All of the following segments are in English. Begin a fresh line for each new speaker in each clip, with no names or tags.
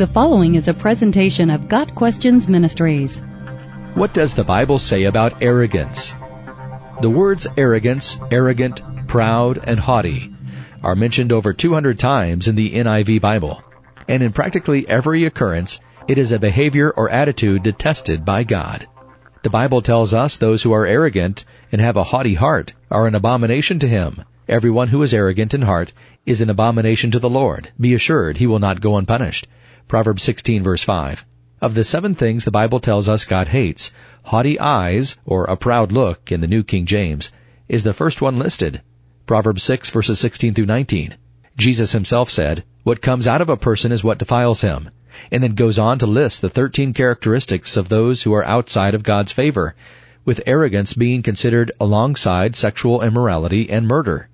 The following is a presentation of Got Questions Ministries.
What does the Bible say about arrogance? The words arrogance, arrogant, proud, and haughty are mentioned over 200 times in the NIV Bible. And in practically every occurrence, it is a behavior or attitude detested by God. The Bible tells us those who are arrogant and have a haughty heart are an abomination to Him. Everyone who is arrogant in heart is an abomination to the Lord. Be assured he will not go unpunished. Proverbs 16 verse 5. Of the seven things the Bible tells us God hates, haughty eyes, or a proud look in the New King James, is the first one listed. Proverbs 6 verses 16 through 19. Jesus himself said, what comes out of a person is what defiles him, and then goes on to list the 13 characteristics of those who are outside of God's favor, with arrogance being considered alongside sexual immorality and murder.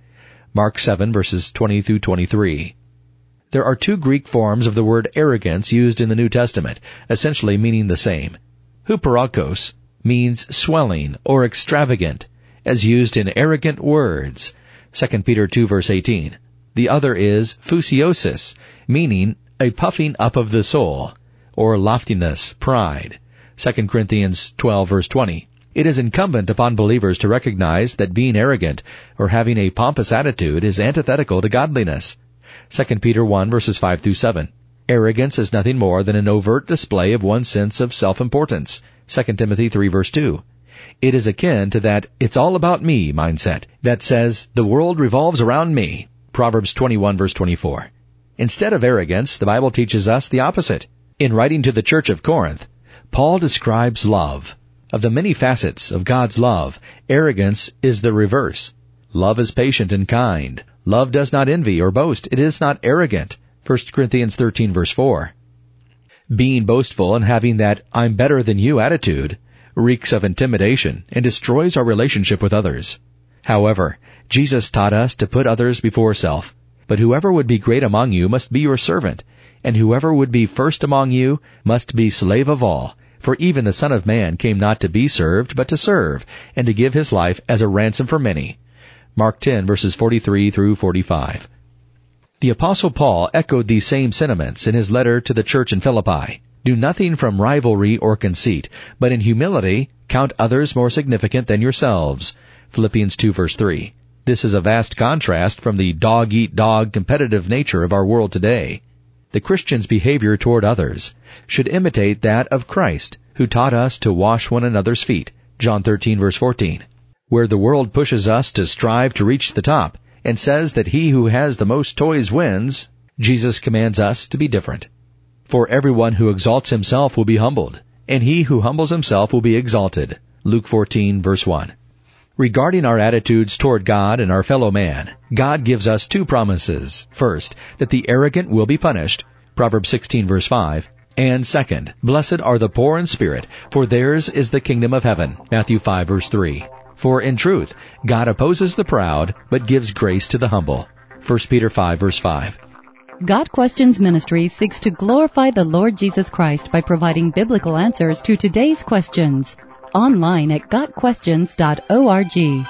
Mark 7 verses 20 through 23. There are two Greek forms of the word arrogance used in the New Testament, essentially meaning the same. Huperagkos means swelling or extravagant, as used in arrogant words. 2 Peter 2 verse 18. The other is phusiosis, meaning a puffing up of the soul, or loftiness, pride. 2 Corinthians 12 verse 20. It is incumbent upon believers to recognize that being arrogant or having a pompous attitude is antithetical to godliness. 2 Peter 1 verses 5 through 7. Arrogance is nothing more than an overt display of one's sense of self-importance. 2 Timothy 3 verse 2. It is akin to that it's all about me mindset that says the world revolves around me. Proverbs 21 verse 24. Instead of arrogance, the Bible teaches us the opposite. In writing to the church of Corinth, Paul describes love. Of the many facets of God's love, arrogance is the reverse. Love is patient and kind. Love does not envy or boast. It is not arrogant. 1 Corinthians 13 verse 4. Being boastful and having that I'm better than you attitude reeks of intimidation and destroys our relationship with others. However, Jesus taught us to put others before self. But whoever would be great among you must be your servant, and whoever would be first among you must be slave of all. For even the Son of Man came not to be served, but to serve, and to give his life as a ransom for many. Mark 10 verses 43 through 45. The apostle Paul echoed these same sentiments in his letter to the church in Philippi. Do nothing from rivalry or conceit, but in humility count others more significant than yourselves. Philippians 2 verse 3. This is a vast contrast from the dog-eat-dog competitive nature of our world today. The Christian's behavior toward others should imitate that of Christ, who taught us to wash one another's feet. John 13 verse 14 where the world pushes us to strive to reach the top and says that he who has the most toys wins, Jesus commands us to be different. For everyone who exalts himself will be humbled, and he who humbles himself will be exalted. Luke 14 verse 1. Regarding our attitudes toward God and our fellow man, God gives us two promises. First, that the arrogant will be punished, Proverbs 16 verse 5, and second, blessed are the poor in spirit, for theirs is the kingdom of heaven, Matthew 5 verse 3. For in truth, God opposes the proud, but gives grace to the humble. 1 Peter 5 verse 5.
Got Questions Ministry seeks to glorify the Lord Jesus Christ by providing biblical answers to today's questions. Online at GotQuestions.org.